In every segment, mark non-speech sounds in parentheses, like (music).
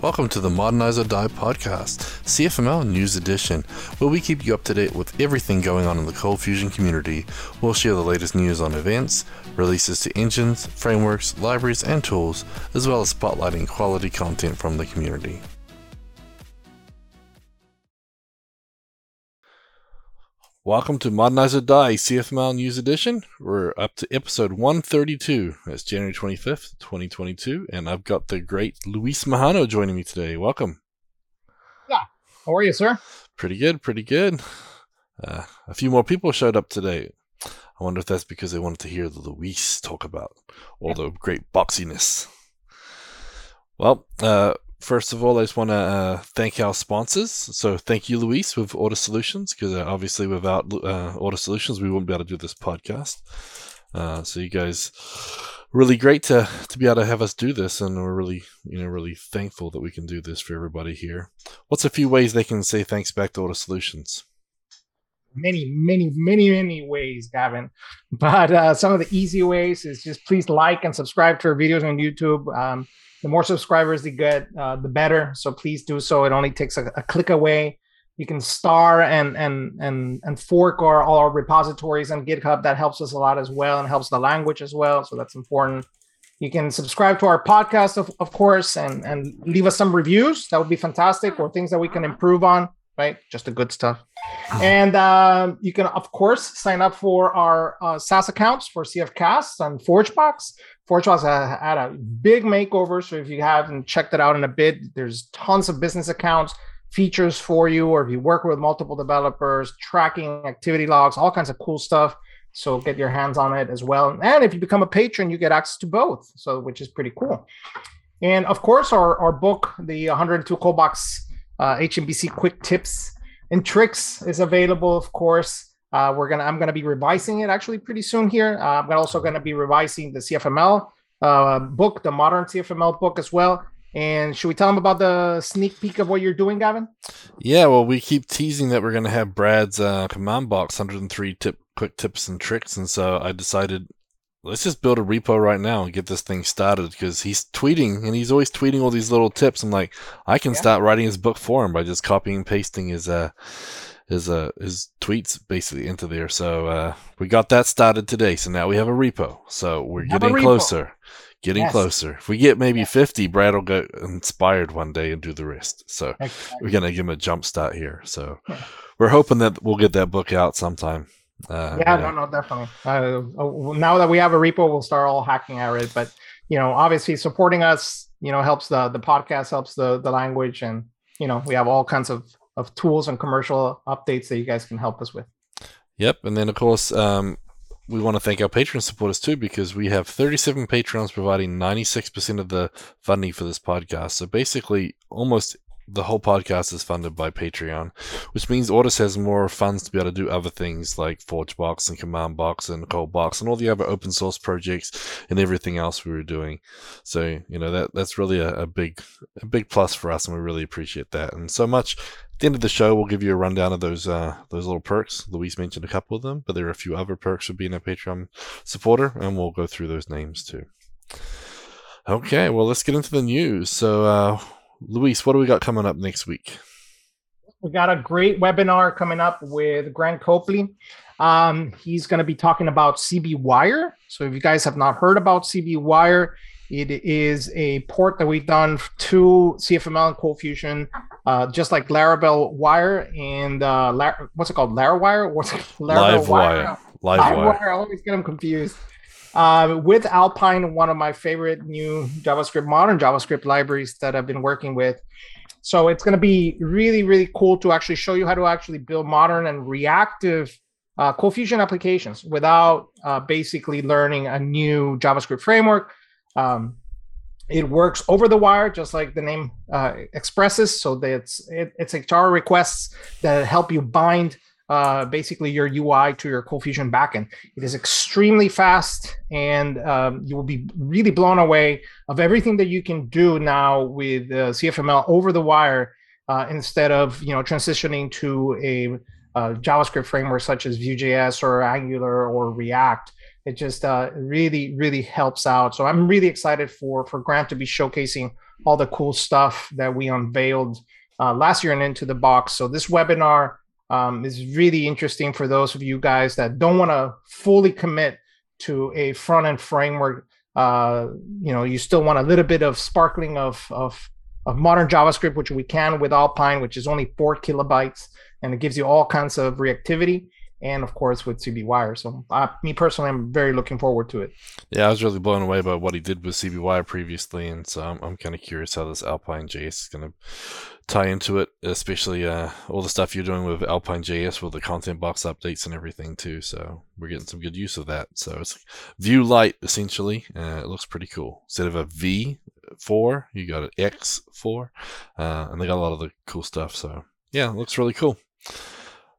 Welcome to the Modernize or Die podcast, CFML News Edition, where we keep you up to date with everything going on in the Cold Fusion community. We'll share the latest news on events, releases to engines, frameworks, libraries, and tools, as well as spotlighting quality content from the community. Welcome to Modernize or Die CFML News Edition. We're up to episode 132. That's January 25th, 2022, and I've got the great Luis Majano joining me today. Welcome. Yeah. How are you, sir? Pretty good, pretty good. Uh, a few more people showed up today. I wonder if that's because they wanted to hear the Luis talk about all the great boxiness. Well, uh, First of all, I just want to uh, thank our sponsors. So, thank you, Luis, with Ortus Solutions, because uh, obviously without uh, Ortus Solutions, we wouldn't be able to do this podcast. Uh, so, you guys, really great to to be able to have us do this, and we're really, you know, really thankful that we can do this for everybody here. What's a few ways they can say thanks back to Ortus Solutions? Many, many, many, many ways, Gavin. But uh, some of the easy ways is just please like and subscribe to our videos on YouTube. Um, the more subscribers you get, uh, the better. So please do so. It only takes a, a, click away. You can star and and and and fork our all our repositories on GitHub. That helps us a lot as well and helps the language as well. So that's important. You can subscribe to our podcast, of, of course, and and leave us some reviews. That would be fantastic, or things that we can improve on. Right, just the good stuff. And uh, you can, of course, sign up for our uh, SaaS accounts for CFCast and ForgeBox. ForgeBox had a big makeover. So if you haven't checked it out in a bit, there's tons of business accounts, features for you, or if you work with multiple developers, tracking activity logs, all kinds of cool stuff. So get your hands on it as well. And if you become a patron, you get access to both. So which is pretty cool. And of course, our, our book, the 102 Coldbox uh, HMVC Quick Tips and Tricks, is available, of course. Uh, we're gonna I'm gonna be revising it actually pretty soon here. Uh, I'm also gonna be revising the CFML uh, book, the modern CFML book as well. And should we tell them about the sneak peek of what you're doing, Gavin? Yeah, well, we keep teasing that we're gonna have Brad's uh, command box 103 tip quick tips and tricks, and so I decided let's just build a repo right now and get this thing started because he's tweeting and he's always tweeting all these little tips. I'm like, I can yeah. start writing his book for him by just copying and pasting his uh his uh his tweets basically into there. So uh, we got that started today. So now we have a repo. So we're we getting closer, getting yes. closer. If we get maybe fifty, Brad will get inspired one day and do the rest. So exactly. we're gonna give him a jump start here. So yeah. we're hoping that we'll get that book out sometime. Uh, yeah, yeah, no, no, definitely. Uh now that we have a repo, we'll start all hacking at it. But you know, obviously, supporting us, you know, helps the the podcast, helps the the language, and you know, we have all kinds of of tools and commercial updates that you guys can help us with. Yep, and then of course um, we want to thank our Patreon supporters too because we have 37 patrons providing 96% of the funding for this podcast. So basically, almost the whole podcast is funded by Patreon, which means Ortus has more funds to be able to do other things like ForgeBox and CommandBox and ColdBox and all the other open source projects and everything else we were doing. So you know that that's really a, a big a big plus for us, and we really appreciate that. And so much at the end of the show, we'll give you a rundown of those uh, those little perks. Luis mentioned a couple of them, but there are a few other perks for being a Patreon supporter, and we'll go through those names too. Okay, well, let's get into the news. So, uh, Luis, what do we got coming up next week? We got a great webinar coming up with Grant Copley. Um, he's going to be talking about CB Wire. So, if you guys have not heard about CB Wire, it is a port that we've done to CFML and Cold Fusion, uh, just like Laravel Wire and uh, La- what's it called? LaraWire? What's it? Laravel Live Wire. Wire. Live. Wire. I always get them confused. Uh, with Alpine, one of my favorite new JavaScript, modern JavaScript libraries that I've been working with. So it's going to be really, really cool to actually show you how to actually build modern and reactive uh, Cold Fusion applications without uh, basically learning a new JavaScript framework um, it works over the wire, just like the name uh, expresses. So that it's it, it's HR requests that help you bind uh, basically your UI to your Cold Fusion backend. It is extremely fast, and um, you will be really blown away of everything that you can do now with uh, CFML over the wire uh, instead of you know transitioning to a, uh, JavaScript framework such as Vue.js or Angular or React. It just uh, really really helps out. So i'm really excited for for grant to be showcasing all the cool stuff that we unveiled last year and into the box. So this webinar um, is really interesting for those of you guys that don't want to fully commit to a front end framework. Uh, you know you still want a little bit of sparkling of of of modern javascript which we can with alpine which is only four kilobytes and it gives you all kinds of reactivity and of course with CBWire. So uh, me personally, I'm very looking forward to it. Yeah, I was really blown away by what he did with CBWire previously, and so I'm, I'm kind of curious how this Alpine JS is going to tie into it, especially uh, all the stuff you're doing with Alpine JS with the content box updates and everything too. So we're getting some good use of that. So it's View Light essentially. Uh, it looks pretty cool. Instead of a v-for, you got an x-for, uh, and they got a lot of the cool stuff. So yeah, looks really cool.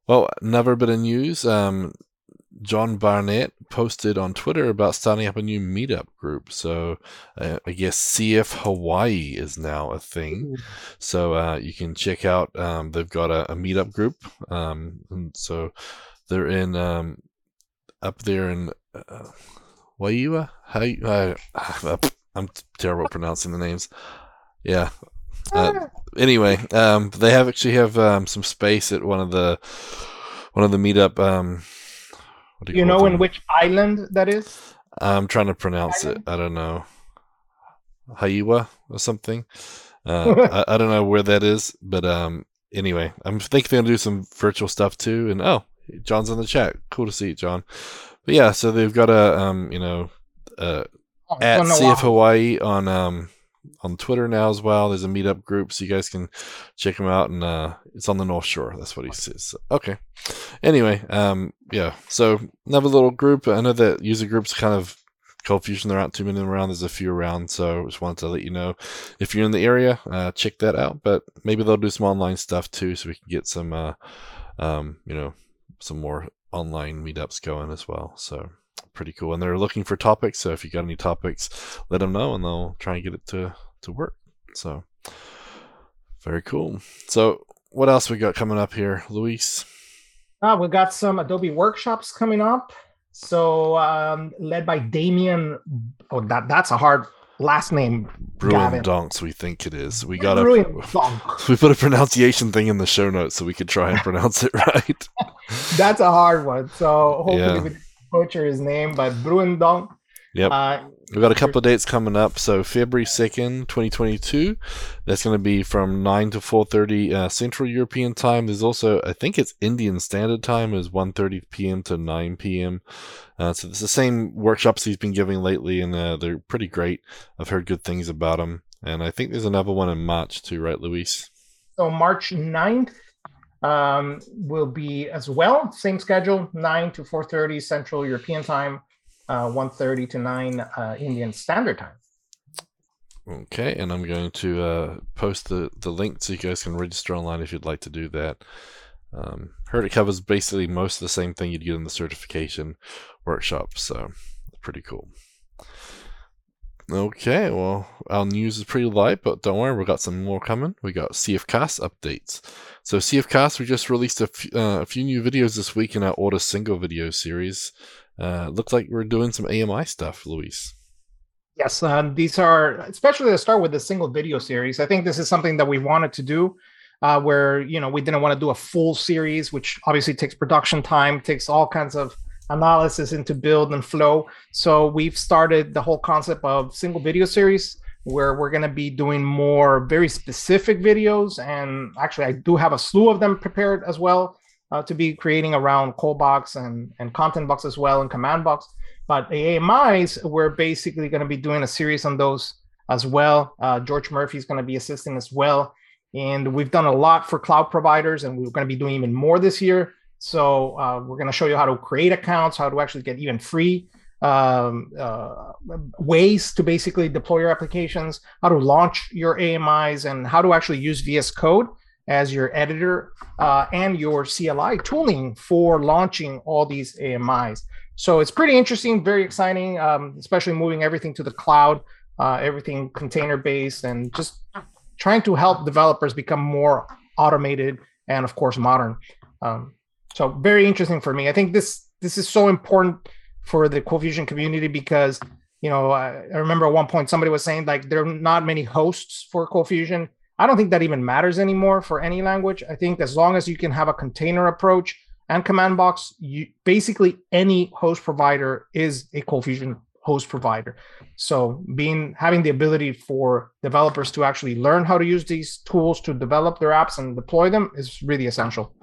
Well, another bit of news. Um, John Barnett posted on Twitter about starting up a new meetup group. So uh, I guess CF Hawaii is now a thing. So uh, you can check out. Um, they've got a, a meetup group. Um, so they're in um, up there in uh, Waiua. How you, uh, I'm terrible at pronouncing the names. Yeah, uh, anyway, um, they have actually have um, some space at one of the one of the meetup. Um, do you, you know in which island that is? I'm trying to pronounce island? it. I don't know. Haiwa or something. Uh, (laughs) I, I, don't know where that is, but um, anyway, I'm thinking they're gonna do some virtual stuff too. And oh, John's in the chat. Cool to see you, John. But yeah, so they've got a um, you know, uh, oh, at CF Hawaii on um on Twitter now as well. There's a meetup group, so you guys can check them out. And uh, it's on the North Shore. That's what he says. Okay. Anyway, um, yeah. So another little group. I know that user groups kind of Cold Fusion. There aren't too many around. There's a few around, so just wanted to let you know if you're in the area, uh, check that out. But maybe they'll do some online stuff too, so we can get some, uh, um, you know, some more online meetups going as well. So pretty cool. And they're looking for topics, so if you got any topics, let them know, and they'll try and get it to to work. So very cool. So what else we got coming up here, Luis? Uh, we've got some Adobe workshops coming up. So um, led by Damien. Oh, that that's a hard last name. Bruin Donks, we think it is. We got a (laughs) we put a pronunciation thing in the show notes so we could try and (laughs) pronounce it (laughs) right. that's a hard one. So hopefully yeah. we butcher his name, but Bruindonk. Yep. Uh, We've got a couple of dates coming up. So February second, twenty twenty two. That's going to be from nine to four thirty uh, Central European time. There's also, I think it's Indian Standard Time is 1.30 p.m. to nine p.m. Uh, so it's the same workshops he's been giving lately, and uh, they're pretty great. I've heard good things about them, and I think there's another one in March too, right, Luis? So March 9th um, will be as well. Same schedule, 9 to 4.30 Central European Time, uh, 1.30 to 9 uh, Indian Standard Time. Okay, and I'm going to uh, post the, the link so you guys can register online if you'd like to do that. Um, heard it covers basically most of the same thing you'd get in the certification workshop, so pretty cool. Okay, well, our news is pretty light, but don't worry, we've got some more coming. We got CFcast updates. So CFcast, we just released a, f- uh, a few new videos this week in our Order Single video series. Uh, looks like we're doing some AMI stuff, Luis. Yes, uh, these are especially to start with the single video series. I think this is something that we wanted to do, uh, where you know we didn't want to do a full series, which obviously takes production time, takes all kinds of analysis into build and flow. So we've started the whole concept of single video series where we're going to be doing more very specific videos. And actually, I do have a slew of them prepared as well uh, to be creating around Box and, and Content Box as well and Command Box. But the AMIs, we're basically going to be doing a series on those as well. Uh, George Murphy is going to be assisting as well. And we've done a lot for cloud providers, and we're going to be doing even more this year. So uh, we're going to show you how to create accounts, how to actually get even free um, uh, ways to basically deploy your applications, how to launch your AMIs, and how to actually use VS Code as your editor uh, and your CLI tooling for launching all these AMIs. So it's pretty interesting, very exciting, um, especially moving everything to the cloud, uh, everything container based, and just trying to help developers become more automated and, of course, modern. Um, so very interesting for me. I think this this is so important for the Cold Fusion community because you know I, I remember at one point somebody was saying like there are not many hosts for Cold Fusion. I don't think that even matters anymore for any language. I think as long as you can have a container approach and command box, you basically any host provider is a Cold Fusion host provider. So being having the ability for developers to actually learn how to use these tools to develop their apps and deploy them is really essential.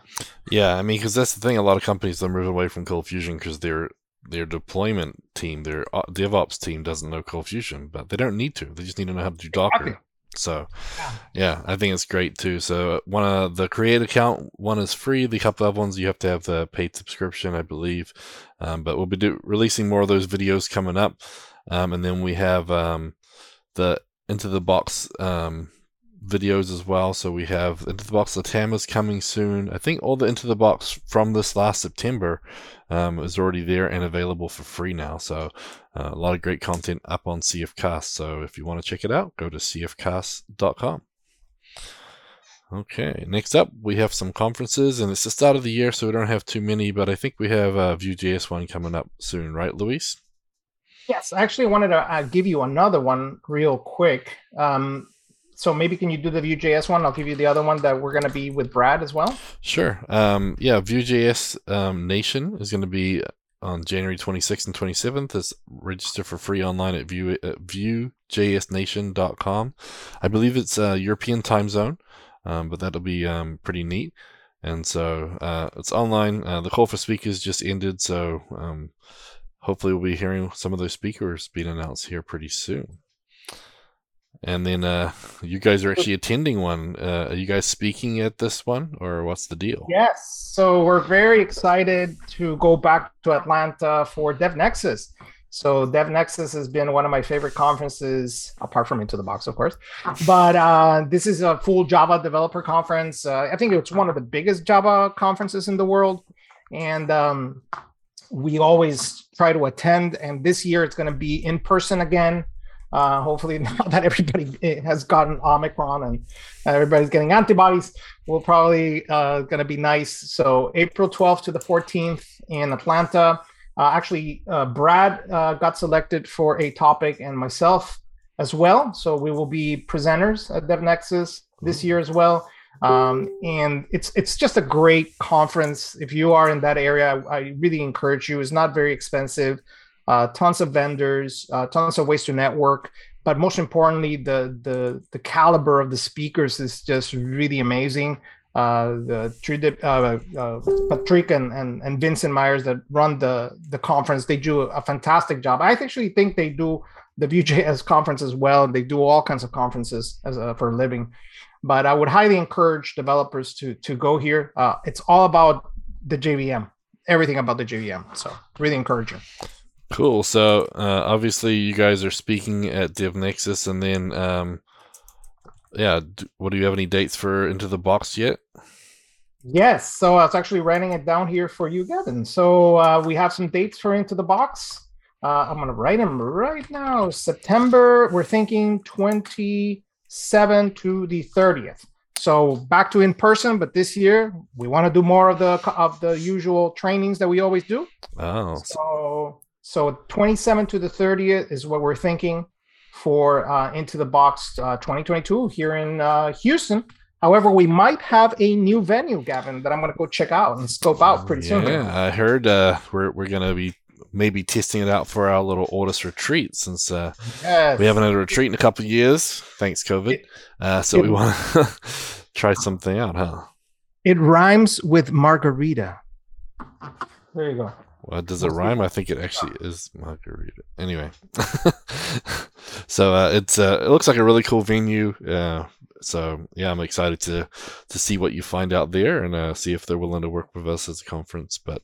Yeah, I mean, because that's the thing. A lot of companies are moving away from Cold Fusion because their their deployment team, their uh, DevOps team, doesn't know Cold Fusion, but they don't need to. They just need to know how to do Docker. So, yeah, I think it's great too. So, one of the create account one is free. The couple of ones you have to have the paid subscription, I believe. Um, but we'll be do- releasing more of those videos coming up, um, and then we have um, the into the box um, videos as well. So we have Into the Box Latam is coming soon. I think all the Into the Box from this last September um, is already there and available for free now. So uh, a lot of great content up on CFcast. So if you want to check it out, go to cfcast.com. Okay, next up we have some conferences, and it's the start of the year, so we don't have too many, but I think we have a Vue.js one coming up soon, right, Luis? Yes, I actually wanted to uh, give you another one real quick. Um, so maybe can you do the Vue.js one? I'll give you the other one that we're going to be with Brad as well. Sure. Um, yeah, Vue.js um, Nation is going to be on January 26th and 27th. Is register for free online at Vue at Vuejsnation.com. I believe it's a European time zone, um, but that'll be um, pretty neat. And so uh, it's online. Uh, the call for speakers just ended, so um, hopefully we'll be hearing some of those speakers being announced here pretty soon. And then uh, you guys are actually attending one. Uh, are you guys speaking at this one, or what's the deal? Yes. So we're very excited to go back to Atlanta for DevNexus. So DevNexus has been one of my favorite conferences, apart from Into the Box, of course. But uh, this is a full Java developer conference. Uh, I think it's one of the biggest Java conferences in the world, and um, we always try to attend. And this year it's going to be in person again. Uh, hopefully, (laughs) now that everybody eh, has gotten Omicron and everybody's getting antibodies, will probably uh, going to be nice. So, April 12th to the 14th in Atlanta. Uh, actually, uh, Brad uh, got selected for a topic, and myself as well. So, we will be presenters at DevNexus this year as well. Um, and it's it's just a great conference. If you are in that area, I, I really encourage you. It's not very expensive uh, tons of vendors, uh, tons of ways to network. But most importantly, the the the caliber of the speakers is just really amazing. Uh, the uh, uh, Patrick and, and, and Vincent Mayers that run the the conference, they do a fantastic job. I actually think they do the Vue.js conference as well. They do all kinds of conferences as a, for a living. But I would highly encourage developers to to go here. Uh, it's all about the JVM, everything about the JVM. So really encouraging. Cool. So uh, obviously, you guys are speaking at DevNexus, and then, um, yeah, do, what do you have any dates for Into the Box yet? Yes. So I was actually writing it down here for you, Gavin. So uh, we have some dates for Into the Box. Uh, I'm going to write them right now. September, we're thinking 27 to the 30th. So back to in person, but this year we want to do more of the of the usual trainings that we always do. Oh. So so 27 to the 30th is what we're thinking for uh, Into the Box uh, 2022 here in uh, Houston. However, we might have a new venue, Gavin, that I'm going to go check out and scope out pretty yeah, soon. Yeah, I heard uh, we're we're going to be maybe testing it out for our little Ortus retreat since uh, yes. we haven't had a retreat in a couple of years, thanks COVID. It, uh, so it, we want to try something out, huh? It rhymes with margarita. There you go. Well, does it rhyme? I think it actually is margarita. Anyway, (laughs) so uh, it's uh, it looks like a really cool venue. Uh, so yeah, I'm excited to to see what you find out there and uh, see if they're willing to work with us as a conference. But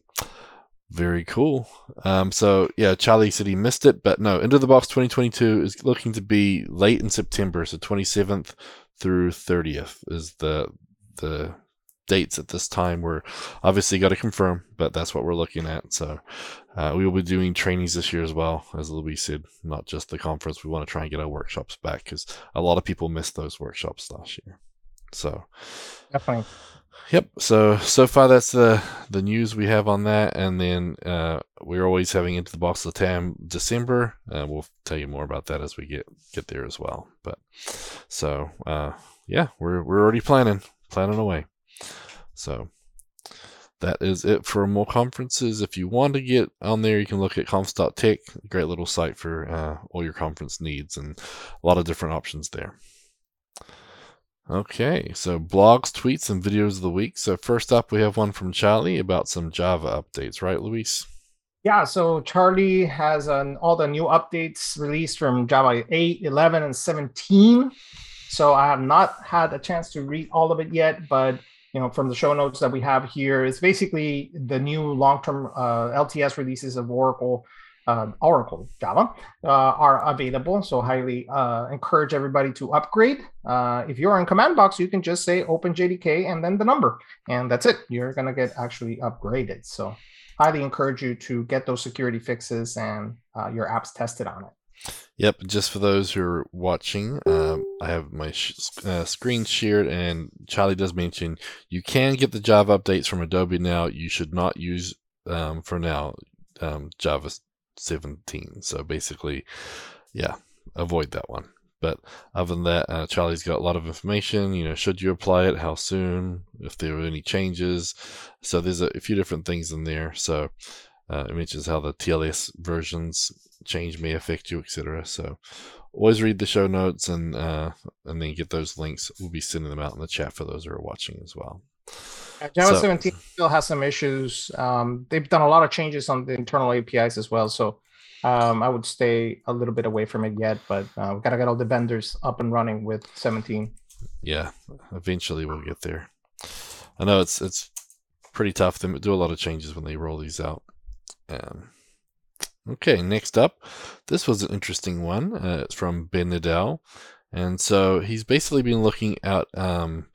very cool. Um, so yeah, Charlie said he missed it, but no, Into the Box 2022 is looking to be late in September, so 27th through 30th is the the dates at this time. We're obviously got to confirm, but that's what we're looking at. So uh, we will be doing trainings this year as well, as Luis said, not just the conference. We want to try and get our workshops back because a lot of people missed those workshops last year. So definitely. Yep. So so far that's the the news we have on that, and then uh, we're always having into the box of Tam December. Uh, we'll tell you more about that as we get get there as well. But so uh, yeah, we're we're already planning planning away. So that is it for more conferences. If you want to get on there, you can look at conf.tech, great little site for uh, all your conference needs and a lot of different options there. Okay, so blogs, tweets, and videos of the week. So first up, we have one from Charlie about some Java updates, right, Luis? Yeah, so Charlie has um, all the new updates released from Java 8, 11, and 17. So I have not had a chance to read all of it yet, but you know, from the show notes that we have here, it's basically the new long-term uh, LTS releases of Oracle uh, Oracle Java uh, are available. So highly uh, encourage everybody to upgrade. Uh, if you're in command box, you can just say open JDK and then the number, and that's it. You're gonna get actually upgraded. So highly encourage you to get those security fixes and uh, your apps tested on it. Yep, just for those who are watching, um, I have my sh- uh, screen shared, and Charlie does mention you can get the Java updates from Adobe now. You should not use um, for now um, Java 17. So basically, yeah, avoid that one. But other than that, uh, Charlie's got a lot of information. You know, should you apply it? How soon? If there are any changes. So there's a, a few different things in there. So uh, it mentions how the TLS versions change may affect you, etc. So always read the show notes and uh, and then get those links. We'll be sending them out in the chat for those who are watching as well. Java so, 17 still has some issues. Um, they've done a lot of changes on the internal APIs as well. So um, I would stay a little bit away from it yet, but uh, we've got to get all the vendors up and running with 17. Yeah, eventually we'll get there. I know it's it's pretty tough. They do a lot of changes when they roll these out. Um, okay, next up, this was an interesting one. Uh, it's from Ben Nadel, and so he's basically been looking at um,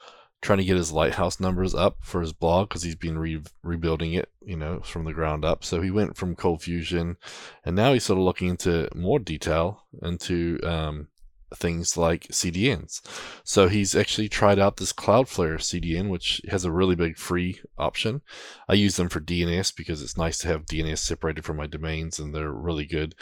trying to get his lighthouse numbers up for his blog because he's been re- rebuilding it, you know, from the ground up. So he went from Cold Fusion, and now he's sort of looking into more detail into um, things like CDNs. So he's actually tried out this Cloudflare CDN, which has a really big free option. I use them for DNS because it's nice to have DNS separated from my domains and they're really good.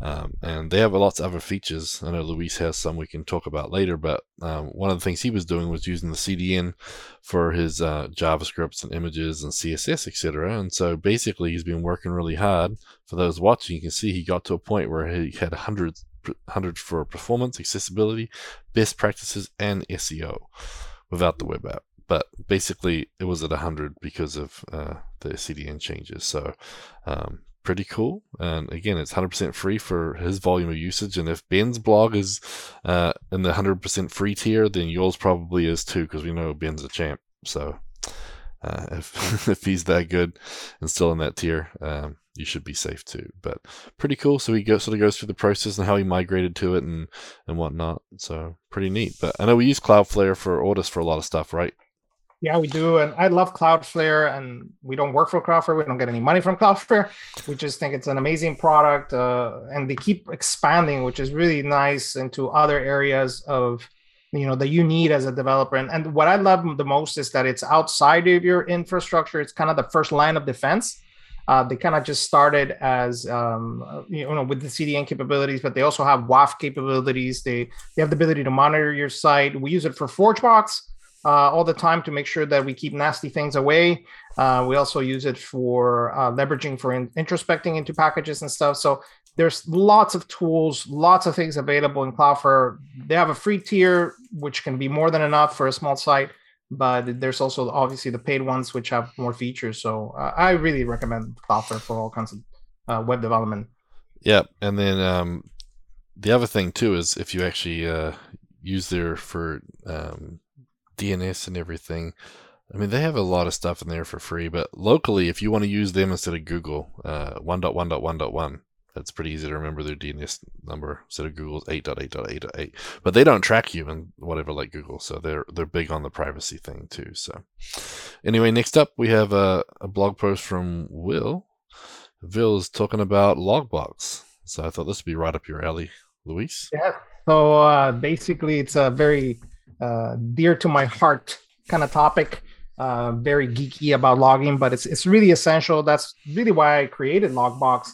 Um, and they have lots of other features. I know Luis has some we can talk about later, but um, one of the things he was doing was using the CDN for his uh, JavaScripts and images and CSS, etc. And so basically he's been working really hard. For those watching, you can see he got to a point where he had hundreds 100 for performance, accessibility, best practices, and SEO without the web app. But basically, it was at 100 because of uh, the CDN changes. So, um, pretty cool. And again, it's 100% free for his volume of usage. And if Ben's blog is uh, in the 100% free tier, then yours probably is too, because we know Ben's a champ. So, uh, (laughs) if if he's that good and still in that tier, um, you should be safe too. But pretty cool. So he goes, sort of goes through the process and how he migrated to it and and whatnot. So pretty neat. But I know we use Cloudflare for Ortus for a lot of stuff, right? Yeah, we do, and I love Cloudflare. And we don't work for Cloudflare; we don't get any money from Cloudflare. We just think it's an amazing product, uh, and they keep expanding, which is really nice into other areas of you know that you need as a developer. And, and what I love the most is that it's outside of your infrastructure. It's kind of the first line of defense uh, they kind of just started as um, you know with the CDN capabilities, but they also have WAF capabilities. They they have the ability to monitor your site. We use it for ForgeBox uh, all the time to make sure that we keep nasty things away. Uh, we also use it for uh, leveraging for in- introspecting into packages and stuff. So there's lots of tools, lots of things available in Cloudflare. They have a free tier, which can be more than enough for a small site but there's also obviously the paid ones which have more features. So uh, I really recommend Cloudflare for all kinds of uh, web development. Yep, and then um, the other thing too is if you actually uh, use there for um, DNS and everything. I mean, they have a lot of stuff in there for free, but locally, if you want to use them instead of Google, uh, 1.1.1.1, it's pretty easy to remember their DNS number instead of Google's 8.8.8.8. But they don't track you and whatever like Google, so they're they're big on the privacy thing too. So anyway, next up we have a, a blog post from Will. Will is talking about Logbox. So I thought this would be right up your alley, Luis. Yeah. So uh, basically, it's a very uh, dear to my heart kind of topic. uh, very geeky about logging, but it's it's really essential. That's really why I created Logbox,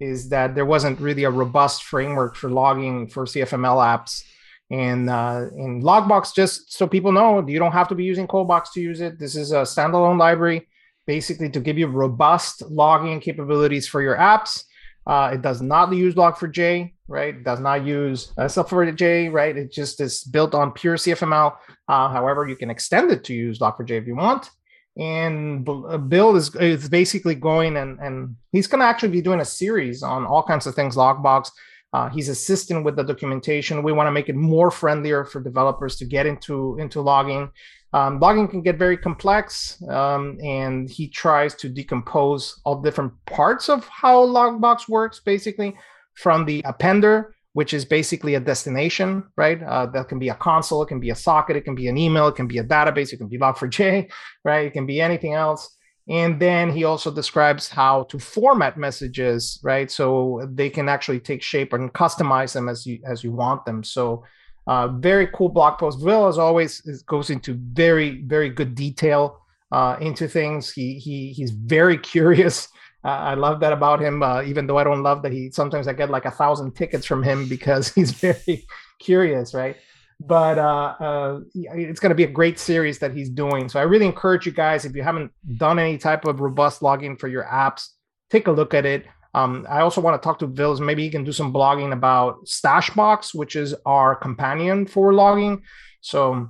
is that there wasn't really a robust framework for logging for CFML apps. And uh, in Logbox, just so people know, you don't have to be using ColdBox to use it. This is a standalone library, basically to give you robust logging capabilities for your apps. Uh, it does not use Log4j, right? It does not use uh, Log4j, right? It just is built on pure CFML. Uh, however, you can extend it to use Log4j if you want. And uh, Bill is, is basically going and, and he's going to actually be doing a series on all kinds of things Logbox. Uh, he's assisting with the documentation. We want to make it more friendlier for developers to get into into logging. Um, logging can get very complex, um, and he tries to decompose all different parts of how Logbox works, basically from the appender, which is basically a destination, right? Uh, that can be a console, it can be a socket, it can be an email, it can be a database, it can be Log4j, (laughs) right? It can be anything else. And then he also describes how to format messages, right? So they can actually take shape and customize them as you as you want them. So uh, very cool blog post. Will, as always, is, goes into very, very good detail uh, into things. He he he's very (laughs) curious. I love that about him. Uh, even though I don't love that he sometimes I get like a thousand tickets from him (laughs) because he's very curious, right? But uh, uh, it's going to be a great series that he's doing. So I really encourage you guys if you haven't done any type of robust logging for your apps, take a look at it. Um, I also want to talk to Vils. Maybe he can do some blogging about StacheBox, which is our companion for logging. So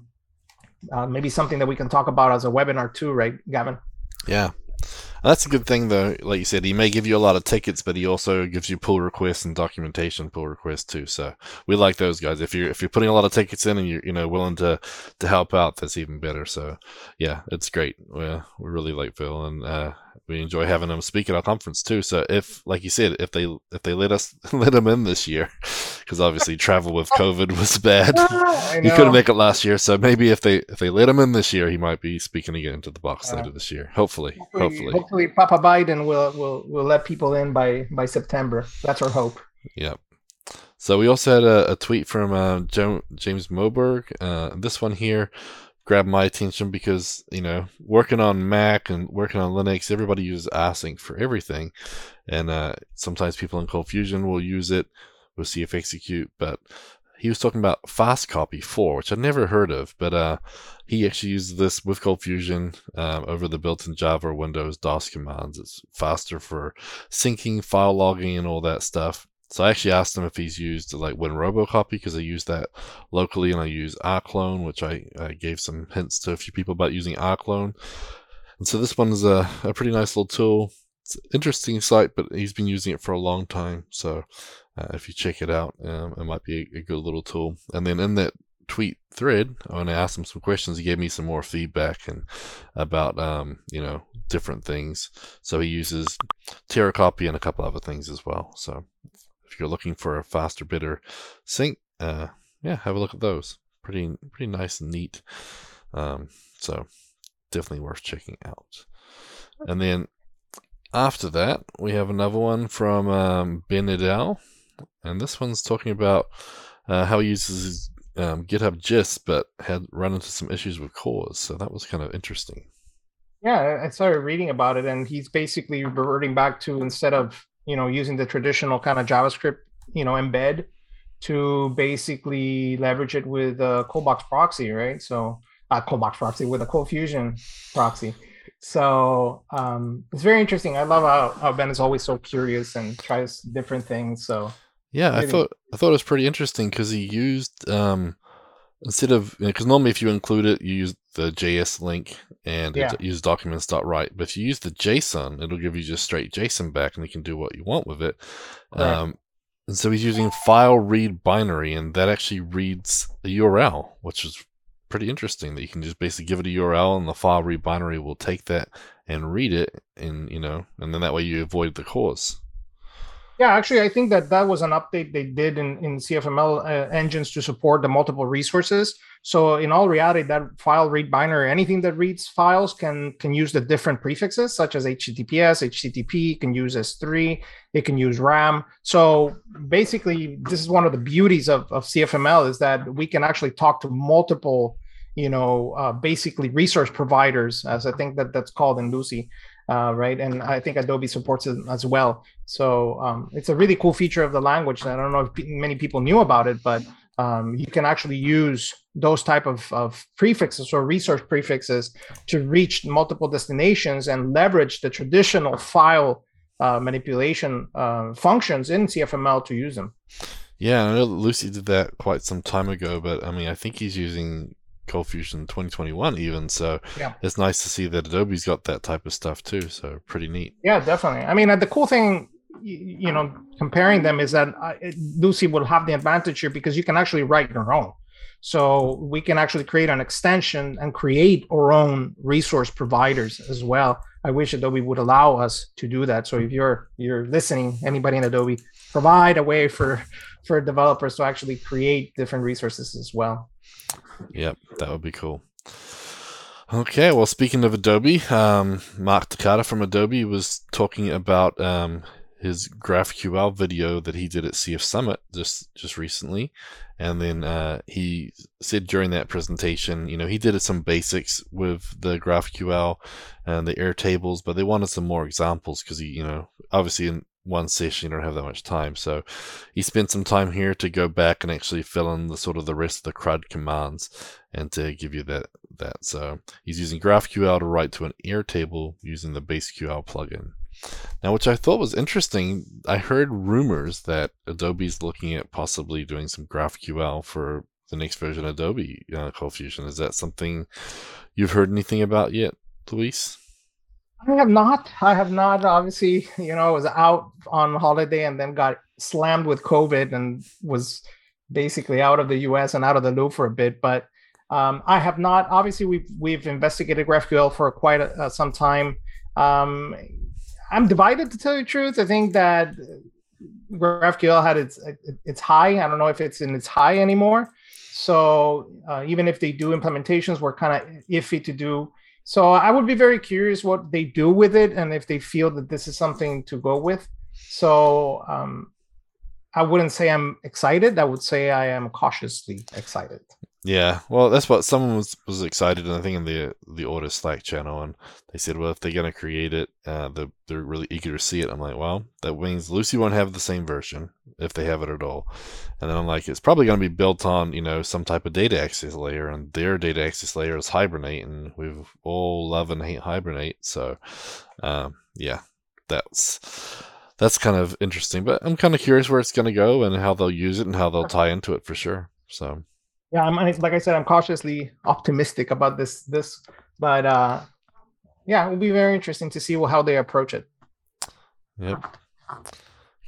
uh, maybe something that we can talk about as a webinar too, right, Gavin? Yeah. That's a good thing, though. Like you said, he may give you a lot of tickets, but he also gives you pull requests and documentation pull requests too. So we like those guys. If you're if you're putting a lot of tickets in and you're you know willing to to help out, that's even better. So yeah, it's great. We we really like Phil, and uh, we enjoy having him speak at our conference too. So if, like you said, if they if they let us (laughs) let him in this year, because obviously travel with COVID was bad, (laughs) (laughs) he couldn't make it last year. So maybe if they if they let him in this year, he might be speaking again to the box uh, later this year. Hopefully, hopefully, hopefully, hopefully, Papa Biden will will will let people in by by September. That's our hope. Yep. So we also had a, a tweet from uh, James Moberg. Uh, this one here grabbed my attention because you know working on Mac and working on Linux, everybody uses rsync for everything, and uh, sometimes people in Cold Fusion will use it with CF execute, but he was talking about fast copy 4 which i'd never heard of but uh, he actually uses this with cold fusion um, over the built-in java or windows dos commands it's faster for syncing file logging and all that stuff so I actually asked him if he's used like WinRoboCopy because I use that locally and I use rclone, which I, I gave some hints to a few people about using rclone. And so this one is a, a pretty nice little tool. It's an interesting site, but he's been using it for a long time. So uh, if you check it out, um, it might be a, a, good little tool. And then in that tweet thread, when I asked him some questions, he gave me some more feedback and about um, you know different things. So he uses TeraCopy and a couple other things as well. So if you're looking for a faster bidder sync, uh, yeah, have a look at those. Pretty pretty nice and neat. Um, so definitely worth checking out. And then after that, we have another one from um, Ben Nadel, and this one's talking about uh, how he uses his um, GitHub gist, but had run into some issues with CORS. So that was kind of interesting. Yeah, I started reading about it, and he's basically reverting back to instead of you know, using the traditional kind of JavaScript, you know, embed to basically leverage it with a ColdBox proxy, right? So, uh, ColdBox proxy with a Cold Fusion proxy. So um, it's very interesting. I love how, how Ben is always so curious and tries different things. So yeah, I thought I thought it was pretty interesting because he used um, instead of because you know, normally if you include it, you use the JS link and yeah. it uses documents.write. But if you use the JSON, it'll give you just straight JSON back, and you can do what you want with it. Right. Um, and so he's using file read binary, and that actually reads a URL, which is pretty interesting. That you can just basically give it a URL, and the file read binary will take that and read it, and you know, and then that way you avoid the CORS. Yeah, actually, I think that that was an update they did in, in CFML uh, engines to support the multiple resources. So in all reality, that file read binary, anything that reads files can can use the different prefixes, such as HTTPS, HTTP, can use S3, it can use RAM. So basically, this is one of the beauties of, of CFML is that we can actually talk to multiple you know, uh, basically resource providers, as I think that that's called in Lucee, uh, right? And I think Adobe supports it as well. So um, it's a really cool feature of the language. I don't know if many people knew about it, but um, you can actually use those type of, of prefixes or resource prefixes to reach multiple destinations and leverage the traditional file uh, manipulation uh, functions in CFML to use them. Yeah, I know Lucee did that quite some time ago, but I mean, I think he's using Cold Fusion 2021 even. So yeah. it's nice to see that Adobe's got that type of stuff too. So pretty neat. Yeah, definitely. I mean, the cool thing, you know, comparing them is that uh, Lucee will have the advantage here because you can actually write your own. So we can actually create an extension and create our own resource providers as well. I wish Adobe would allow us to do that. So if you're you're listening, anybody in Adobe, provide a way for for developers to actually create different resources as well. Yep, that would be cool. Okay, well, speaking of Adobe, um, Mark Takata from Adobe was talking about um, his GraphQL video that he did at CF Summit just just recently, and then uh, he said during that presentation, you know, he did some basics with the GraphQL and the Airtables, but they wanted some more examples because he, you know, obviously in one session you don't have that much time, so he spent some time here to go back and actually fill in the sort of the rest of the CRUD commands and to give you that that. So he's using GraphQL to write to an Airtable using the BaseQL plugin. Now, which I thought was interesting, I heard rumors that Adobe's looking at possibly doing some GraphQL for the next version of Adobe uh, Cold Fusion. Is that something you've heard anything about yet, Luis? I have not. I have not. Obviously, you know, I was out on holiday and then got slammed with COVID and was basically out of the U.S. and out of the loop for a bit. But um, I have not. Obviously, we've we've investigated GraphQL for quite a, uh, some time. Um, I'm divided to tell you the truth. I think that GraphQL had its its high. I don't know if it's in its high anymore. So uh, even if they do implementations, we're kind of iffy to do. So I would be very curious what they do with it and if they feel that this is something to go with. So um, I wouldn't say I'm excited. I would say I am cautiously excited. Yeah, well, that's what someone was was excited, and I think in the the Ortus Slack channel, and they said, well, if they're gonna create it, uh, they're, they're really eager to see it. I'm like, well, that means Lucee won't have the same version if they have it at all. And then I'm like, it's probably gonna be built on you know some type of data access layer, and their data access layer is Hibernate, and we've all love and hate Hibernate. So, um, yeah, that's that's kind of interesting. But I'm kind of curious where it's gonna go and how they'll use it and how they'll tie into it for sure. So yeah, I'm like I said, I'm cautiously optimistic about this this, but uh, yeah, it will be very interesting to see how they approach it. Yep.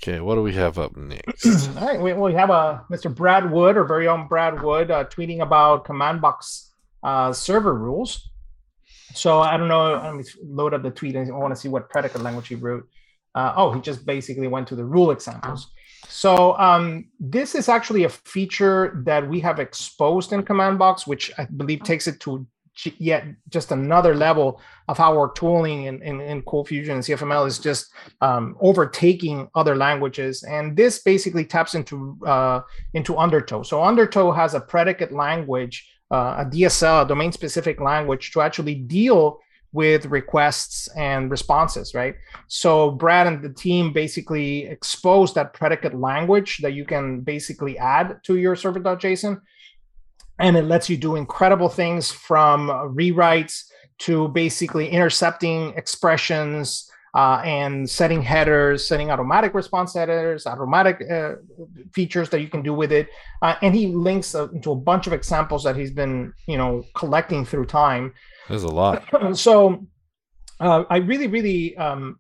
Okay, what do we have up next? (clears throat) All right, we, we have a uh, Mr. Brad Wood, our very own Brad Wood, uh, tweeting about command box uh, server rules. So I don't know. Let me load up the tweet. I want to see what predicate language he wrote. Uh, oh, he just basically went to the rule examples. So um, this is actually a feature that we have exposed in Command Box, which I believe takes it to yet just another level of how our tooling in, in, in Cold Fusion and CFML is just um, overtaking other languages. And this basically taps into uh, into Undertow. So Undertow has a predicate language, uh, a DSL, a domain specific language to actually deal with requests and responses, right? So Brad and the team basically exposed that predicate language that you can basically add to your server.json. And it lets you do incredible things from rewrites to basically intercepting expressions uh, and setting headers, setting automatic response headers, automatic uh, features that you can do with it. Uh, and he links uh, into a bunch of examples that he's been, you know, collecting through time there's a lot. (clears throat) so uh, I really, really um,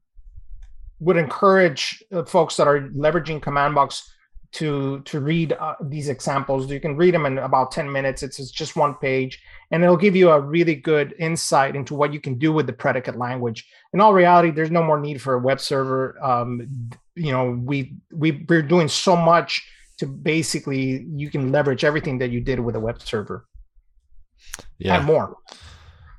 would encourage uh, folks that are leveraging Command Box to to read uh, these examples. You can read them in about 10 minutes. It's, it's just one page, and it'll give you a really good insight into what you can do with the predicate language. In all reality, there's no more need for a web server. Um, you know, we we we're doing so much to basically you can leverage everything that you did with a web server. Yeah, and more.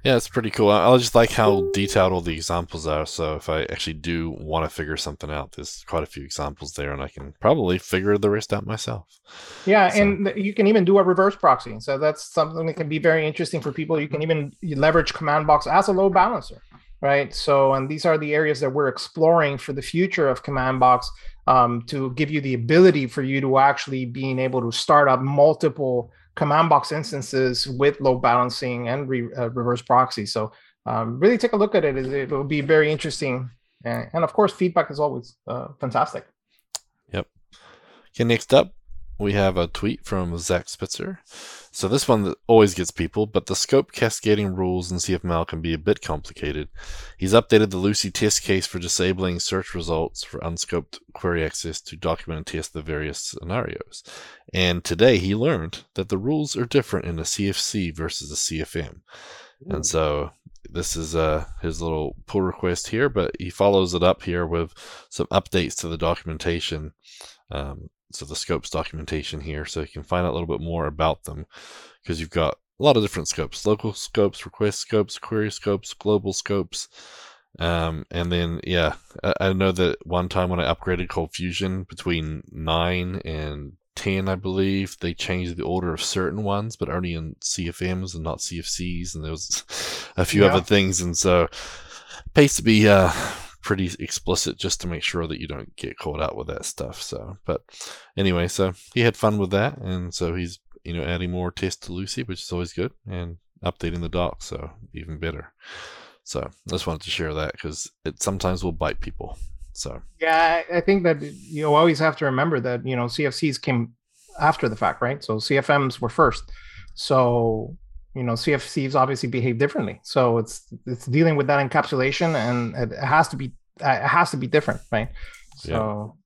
Yeah, it's pretty cool. I I just like how detailed all the examples are. So if I actually do want to figure something out, there's quite a few examples there, and I can probably figure the rest out myself. Yeah, So- and you can even do a reverse proxy. So that's something that can be very interesting for people. You can even leverage command box as a load balancer, right? So, and these are the areas that we're exploring for the future of command box um, to give you the ability for you to actually being able to start up multiple command box instances with load balancing and re- uh, reverse proxy. So, um, really take a look at it. It will be very interesting. And, and of course, feedback is always uh, fantastic. Yep. Okay, next up, we have a tweet from Zac Spitzer. So this one always gets people, but the scope cascading rules in CFML can be a bit complicated. He's updated the Lucee test case for disabling search results for unscoped query access to document and test the various scenarios. And today he learned that the rules are different in a CFC versus a CFM. And so this is uh, his little pull request here, but he follows it up here with some updates to the documentation. Um, so the scopes documentation here, so you can find out a little bit more about them because you've got a lot of different scopes local scopes, request scopes, query scopes, global scopes. Um, and then, yeah, I, I know that one time when I upgraded ColdFusion between 9 and 10, I believe, they changed the order of certain ones, but only in CFMs and not CFCs. And there was (laughs) a few Yeah. other things. And so it pays to be uh, pretty explicit just to make sure that you don't get caught out with that stuff. So, but anyway, so he had fun with that. And so he's, you know, adding more tests to Lucee, which is always good, and updating the doc. So even better. So I just wanted to share that because it sometimes will bite people. So Yeah, I think that you always have to remember that you know CFCs came after the fact, right? So CFMs were first. So you know CFCs obviously behave differently. So it's it's dealing with that encapsulation, and it has to be uh, it has to be different, right? So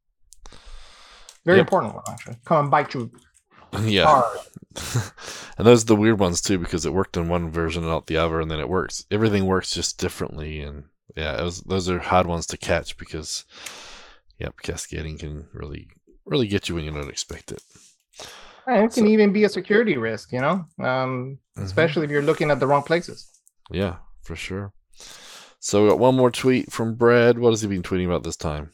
very Yep. important one actually. Come and bite you yeah. hard. (laughs) and those are the weird ones too because it worked in one version and not the other and then it works everything works just differently and yeah was those are hard ones to catch because yep cascading can really really get you when you don't expect it it can So- even be a security risk, you know, um, Mhm. especially if you're looking at the wrong places. yeah for sure so we got one more tweet from brad what has he been tweeting about this time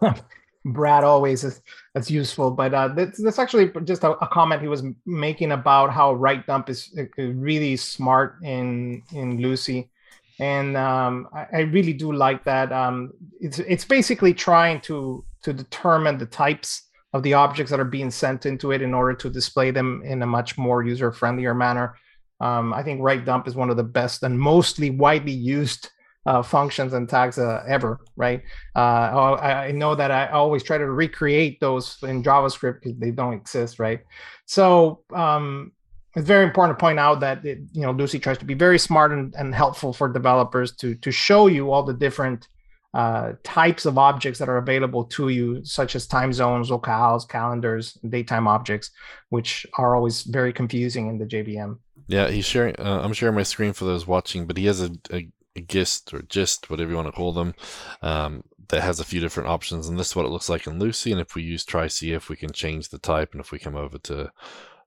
(laughs) Brad always is that's useful, but uh, that's that's actually just a, a comment he was making about how writeDump is really smart in in Lucee, and um, I, I really do like that. Um, it's it's basically trying to to determine the types of the objects that are being sent into it in order to display them in a much more user friendlier manner. Um, I think writeDump is one of the best and mostly widely used uh, functions and tags uh, ever, right? uh, I, I know that I always try to recreate those in JavaScript because they don't exist, right? So um, it's very important to point out that it, you know Lucee tries to be very smart and, and helpful for developers to to show you all the different uh, types of objects that are available to you, such as time zones, locales, calendars, datetime objects, which are always very confusing in the JVM. yeah he's sharing uh, i'm sharing my screen for those watching but he has a, a, a gist or gist whatever you want to call them um, that has a few different options and this is what it looks like in Lucee and if we use TryCF we can change the type and if we come over to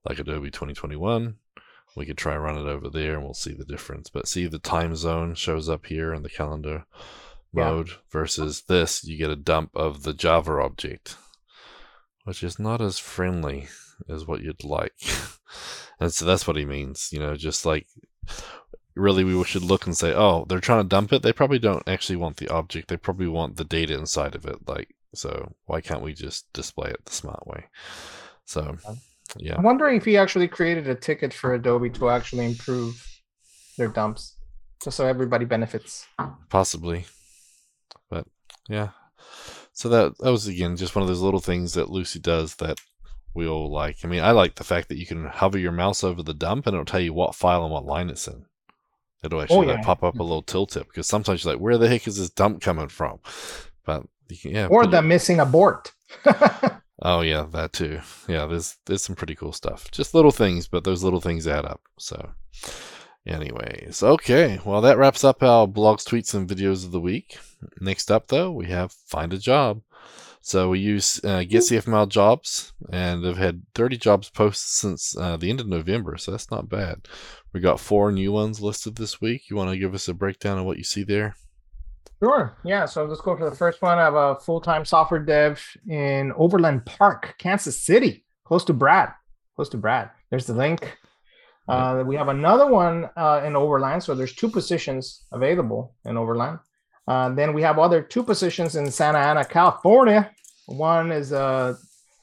like adobe 2021 we could try and run it over there and we'll see the difference but see the time zone shows up here in the calendar Yeah. mode versus this you get a dump of the java object which is not as friendly as what you'd like. (laughs) And so that's what he means you know just like really we should look and say oh they're trying to dump it. They probably don't actually want the object. They probably want the data inside of it like so why can't we just display it the smart way? So yeah. I'm wondering if he actually created a ticket for Adobe to actually improve their dumps, just so everybody benefits. possibly yeah so that that was again just one of those little things that Lucee does that we all like i mean i like the fact that you can hover your mouse over the dump and it'll tell you what file and what line it's in it'll oh, actually like yeah. pop up a mm. little tooltip because sometimes you're like where the heck is this dump coming from but you can, yeah or put it- the missing abort. (laughs) Oh yeah, that too. Yeah, there's there's some pretty cool stuff. Just little things, but those little things add up. So, anyways, okay. Well, that wraps up our blogs, tweets, and videos of the week. Next up, though, we have find a job. So we use uh, Get CFML jobs, and they've had 30 jobs posted since uh, the end of November, so that's not bad. We got four new ones listed this week. You want to give us a breakdown of what you see there? Sure. Yeah. So let's go for the first one. I have a full-time software dev in Overland Park, Kansas City, close to Brad. Close to Brad. There's the link. Uh, we have another one uh, in Overland. So there's two positions available in Overland. Uh, then we have other two positions in Santa Ana, California. One is a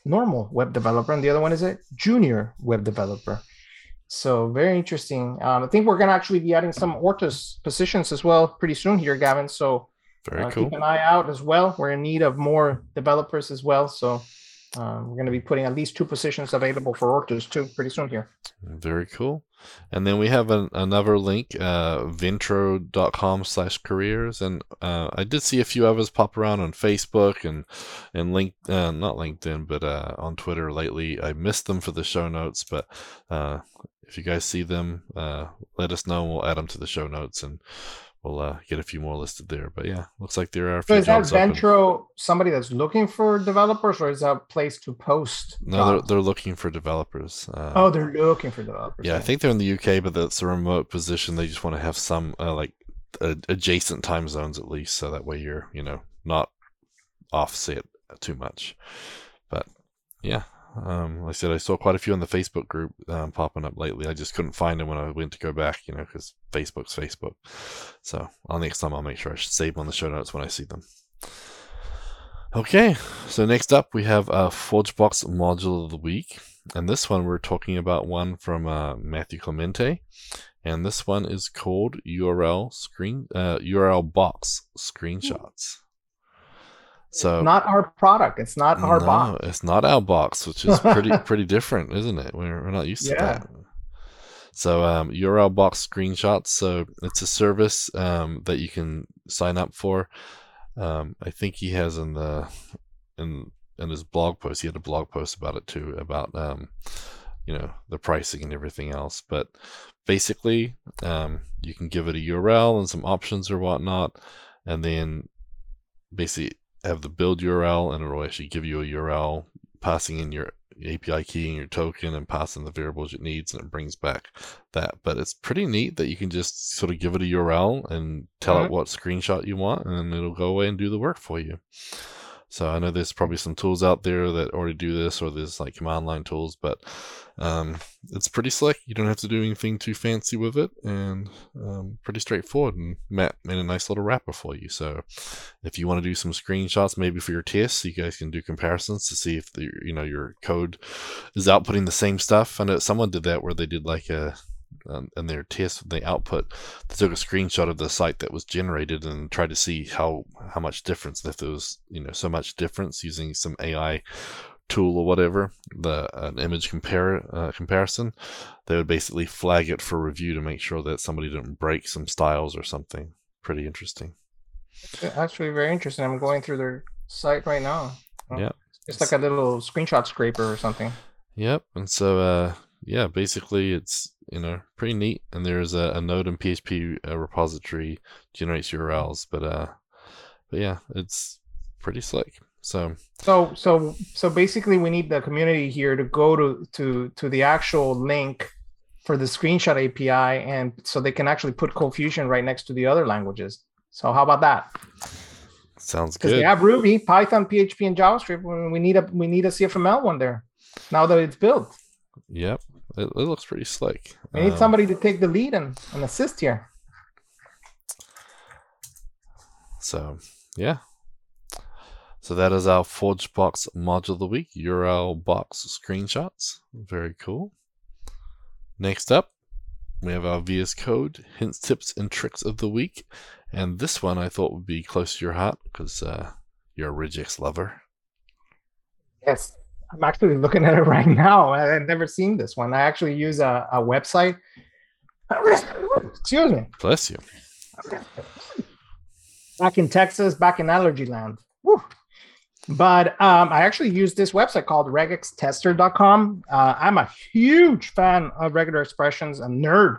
normal web developer, and the other one is a junior web developer. So very interesting. Um, I think we're going to actually be adding some Ortus positions as well pretty soon here, Gavin. So very uh, cool. keep an eye out as well. We're in need of more developers as well. So um, we're going to be putting at least two positions available for Ortus too pretty soon here. Very cool. And then we have an, another link, uh, ventro.com slash careers. And uh, I did see a few of us pop around on Facebook and, and link, uh, not LinkedIn, but uh, on Twitter lately. I missed them for the show notes, but uh, if you guys see them, uh, let us know we'll add them to the show notes. And we'll uh, get a few more listed there. But yeah, looks like there are a few So is that. Ventro somebody that's looking for developers, or is that a place to post? No, they're, they're looking for developers. Uh, oh, they're looking for developers. yeah, I think they're in the UK, but that's a remote position. They just want to have some uh, like adjacent time zones at least, so that way you're you know not offset too much. But yeah, um, like I said, I saw quite a few on the Facebook group um, popping up lately. I just couldn't find them when I went to go back, you know, because Facebook's Facebook. So I'll next time I'll make sure I save them on the show notes when I see them. Okay, so next up we have a ForgeBox module of the week, and this one we're talking about one from uh, Matthew Clemente, and this one is called URL screen uh, URL box screenshots. So not our product. It's not our no, box. it's not our box, which is pretty (laughs) pretty different, isn't it? We're, we're not used to that. So um, URL box screenshots. So it's a service um, that you can sign up for. Um, I think he has in the in in his blog post. He had a blog post about it too, about um, you know the pricing and everything else. But basically, um, you can give it a URL and some options or whatnot, and then basically have the build URL, and it'll actually give you a URL, passing in your API key and your token, and passing the variables it needs, and it brings back that. But it's pretty neat that you can just sort of give it a URL and tell it uh-huh. what screenshot you want, and it'll go away and do the work for you. So I know there's probably some tools out there that already do this, or there's like command line tools, but um, it's pretty slick. You don't have to do anything too fancy with it, and um, pretty straightforward. And Matt made a nice little wrapper for you. So if you want to do some screenshots, maybe for your tests, you guys can do comparisons to see if the you know your code is outputting the same stuff. I know someone did that where they did like a um, in their test they output they took a screenshot of the site that was generated and tried to see how how much difference if there was you know so much difference using some AI tool or whatever the an image compare uh, comparison they would basically flag it for review to make sure that somebody didn't break some styles or something pretty interesting Actually, very interesting. I'm going through their site right now. Yeah. It's like a little screenshot scraper or something. Yep. And so, uh, yeah, basically it's, you know, pretty neat. And there's a, a node in PHP uh, repository generates URLs, but, uh, but yeah, it's pretty slick. So, So so so basically we need the community here to go to to to the actual link for the screenshot API and so they can actually put ColdFusion right next to the other languages. So how about that? sounds good. Because they have Ruby, Python, PHP, and JavaScript. We we need a we need a CFML one there. Now that it's built, Yep. It, it looks pretty slick. we need Um, somebody to take the lead and, and assist here. So, yeah. So that is our ForgeBox module of the week, URL box screenshots. Very cool. Next up, we have our VS Code hints, tips, and tricks of the week. And this one I thought would be close to your heart because uh, you're a Regex lover. Yes, I'm actually looking at it (laughs) right now. I- I've never seen this one. I actually use a, a website. Excuse me. Bless you. Back in Texas, back in allergy land. Woo. But um, I actually use this website called regextester.com. Uh, I'm a huge fan of regular expressions, a nerd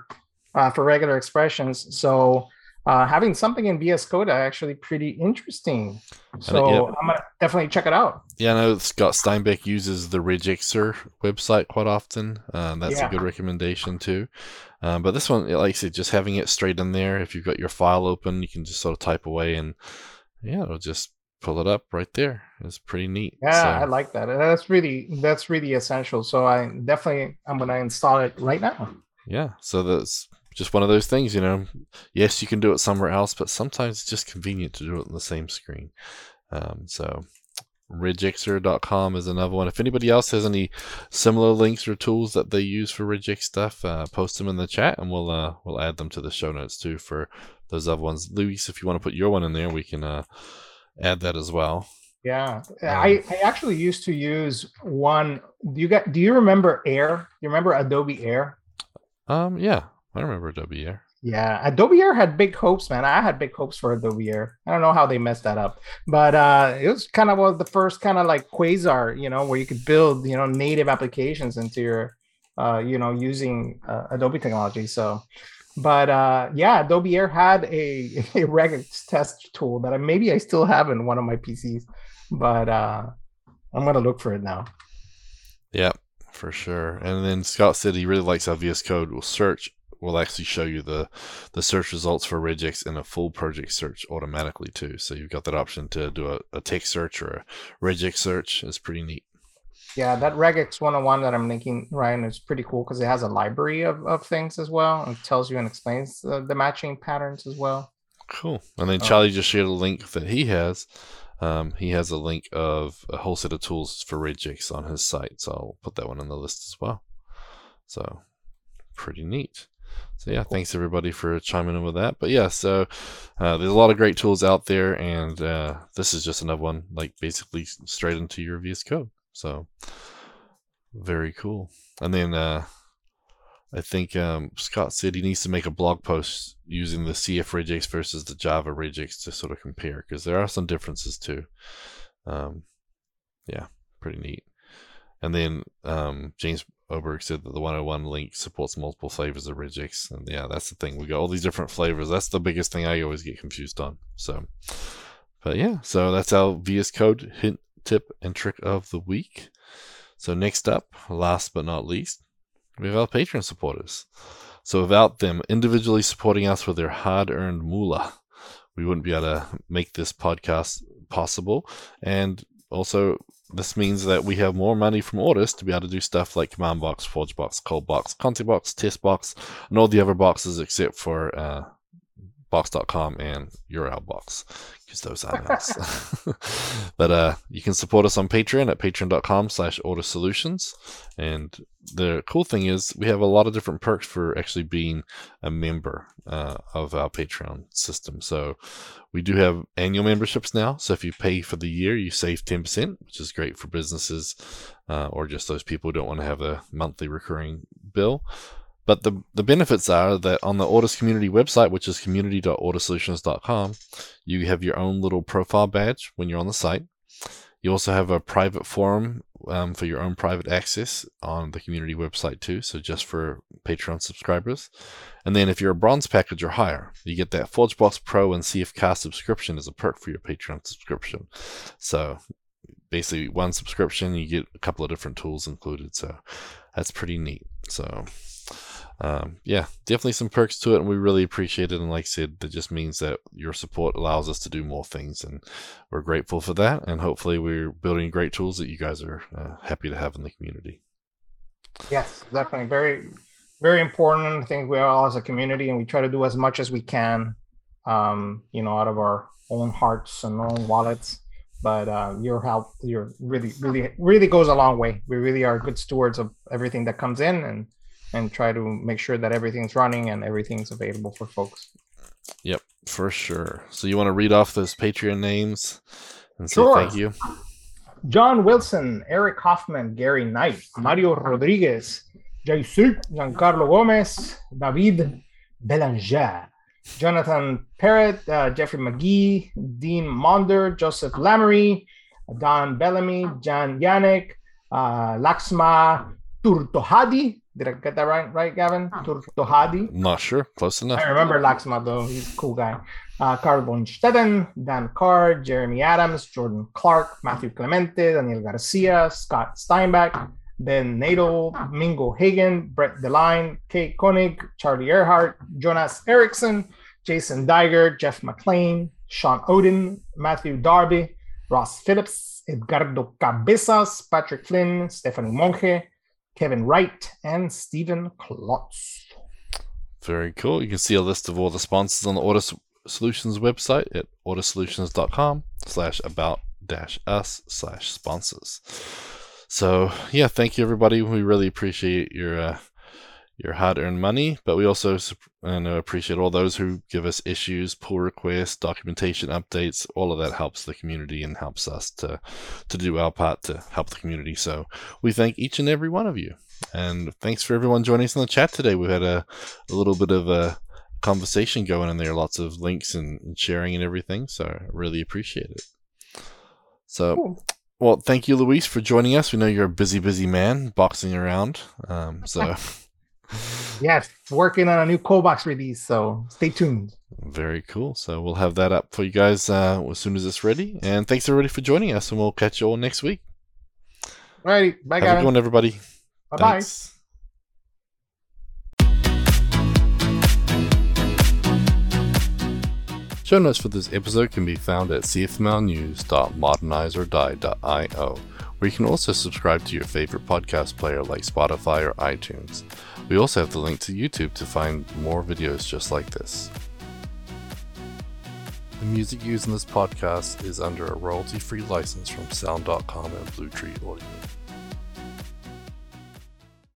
uh, for regular expressions. So uh, having something in VS Code actually pretty interesting. So yeah. I'm gonna definitely check it out. Yeah, I know Scott Steinbeck uses the regexr website quite often. Uh, that's yeah. a good recommendation too. Um, but this one, like I said, just having it straight in there. If you've got your file open, you can just sort of type away, and yeah, it'll just pull it up right there. It's pretty neat. Yeah, so. I like that. That's really that's really essential. So I definitely I'm gonna install it right now. Yeah. So that's just one of those things, you know. Yes, you can do it somewhere else, but sometimes it's just convenient to do it on the same screen. Um, so regexr.com is another one. If anybody else has any similar links or tools that they use for regex stuff, uh, post them in the chat, and we'll uh, we'll add them to the show notes too for those other ones. Luis, if you want to put your one in there, we can uh, add that as well. Yeah, um, I, I actually used to use one. Do you got? Do you remember Air? Do you remember Adobe Air? Um, yeah, I remember Adobe Air. Yeah, Adobe Air had big hopes, man. I had big hopes for Adobe Air. I don't know how they messed that up, but uh, it was kind of one of the first kind of like Quasar, you know, where you could build, you know, native applications into your, uh, you know, using uh, Adobe technology. So, but uh, yeah, Adobe Air had a, (laughs) a regex test tool that I, maybe I still have in one of my PCs, but uh, I'm gonna look for it now. Yeah, for sure. And then Scott said he really likes how VS Code will search will actually show you the the search results for regex in a full project search automatically too. So you've got that option to do a, a text search or a regex search. It's pretty neat. Yeah, that regex 101 that I'm linking, Ryan, is pretty cool because it has a library of, of things as well and tells you and explains the, the matching patterns as well. Cool. And then Charlie just shared a link that he has. Um, he has a link of a whole set of tools for regex on his site. So I'll put that one on the list as well. So pretty neat. So yeah, thanks everybody for chiming in with that. But yeah, so uh, there's a lot of great tools out there, and uh, this is just another one, like basically straight into your VS Code. So very cool. And then uh, I think um, Scott said he needs to make a blog post using the CF regex versus the Java regex to sort of compare, because there are some differences too. Um, yeah, pretty neat. And then um, James Oberg said that the 101 link supports multiple flavors of regex. And yeah, that's the thing. We got all these different flavors. That's the biggest thing I always get confused on. So, but yeah, so that's our VS Code hint, tip, and trick of the week. So next up, last but not least, we have our Patreon supporters. So without them individually supporting us with their hard-earned moolah, we wouldn't be able to make this podcast possible. And also, this means that we have more money from Ortus to be able to do stuff like CommandBox, Forge Box, ColdBox, Conti Box, TestBox, and all the other boxes except for uh, Box.com and URL Box because those (laughs) are nice. (laughs) but uh, you can support us on Patreon at patreon.com slash Ortus Solutions. And the cool thing is we have a lot of different perks for actually being a member uh, of our Patreon system. So we do have annual memberships now. So if you pay for the year, you save 10%, which is great for businesses uh, or just those people who don't want to have a monthly recurring bill. But the, the benefits are that on the Ortus community website, which is community.ortussolutions.com, you have your own little profile badge when you're on the site. You also have a private forum um, for your own private access on the community website too, so just for Patreon subscribers. And then if you're a bronze package or higher, you get that ForgeBox Pro and CFCast subscription as a perk for your Patreon subscription. So basically, one subscription, you get a couple of different tools included. So that's pretty neat. So um, yeah, definitely some perks to it, and we really appreciate it. And like I said, that just means that your support allows us to do more things, and we're grateful for that. And hopefully, we're building great tools that you guys are uh, happy to have in the community. Yes, definitely very, very important. I think we are all as a community, and we try to do as much as we can, um, you know, out of our own hearts and own wallets. But uh, your help, your really, really, really goes a long way. We really are good stewards of everything that comes in, and and try to make sure that everything's running and everything's available for folks. Yep, for sure. So you want to read off those Patreon names and say sure. thank you? John Wilson, Eric Hoffman, Gary Knight, Mario Rodriguez, JC, Giancarlo Gomez, David Belanger, Jonathan Parrott, uh, Jeffrey McGee, Dean Monder, Joseph Lamoree, Don Bellamy, John Yannick, uh, Laxma Turtohadi, Did I get that right? Right, Gavin? Turtohadi. Not sure. Close enough. I remember Laxma though. He's a cool guy. Uh, Carl Von Stetten, Dan Carr, Jeremy Adams, Jordan Clark, Matthew Clemente, Daniel Garcia, Scott Steinbeck, Ben Nadel, Mingo Hagen, Brett Deline, Kate Koenig, Charlie Arehart, Jonas Erickson, Jason Diger, Jeff McLean, Sean Odin, Matthew Darby, Ross Phillips, Edgardo Cabezas, Patrick Flynn, Stephanie Monge, Kevin Wright, and Stephen Klotz. Very cool. You can see a list of all the sponsors on the Ortus Solutions website at ortussolutions.com slash about dash us slash sponsors. So yeah, thank you everybody. We really appreciate your uh, your hard-earned money, but we also and appreciate all those who give us issues, pull requests, documentation updates. All of that helps the community and helps us to to do our part to help the community. So we thank each and every one of you, and thanks for everyone joining us in the chat today. We've had a, a little bit of a conversation going in there, lots of links and sharing and everything. So I really appreciate it. So. Cool. Well, thank you, Luis, for joining us. We know you're a busy, busy man boxing around. Um, so (laughs) yes, working on a new Coldbox release, so stay tuned. Very cool. So we'll have that up for you guys uh, as soon as it's ready. And thanks everybody for joining us, and we'll catch you all next week. Alrighty, bye, have guys. Have a good one, everybody. Bye bye. Show notes for this episode can be found at cfmlnews.modernizeordie.io, where you can also subscribe to your favorite podcast player like Spotify or iTunes. We also have the link to YouTube to find more videos just like this. The music used in this podcast is under a royalty free license from Sound.com and Blue Tree Audio.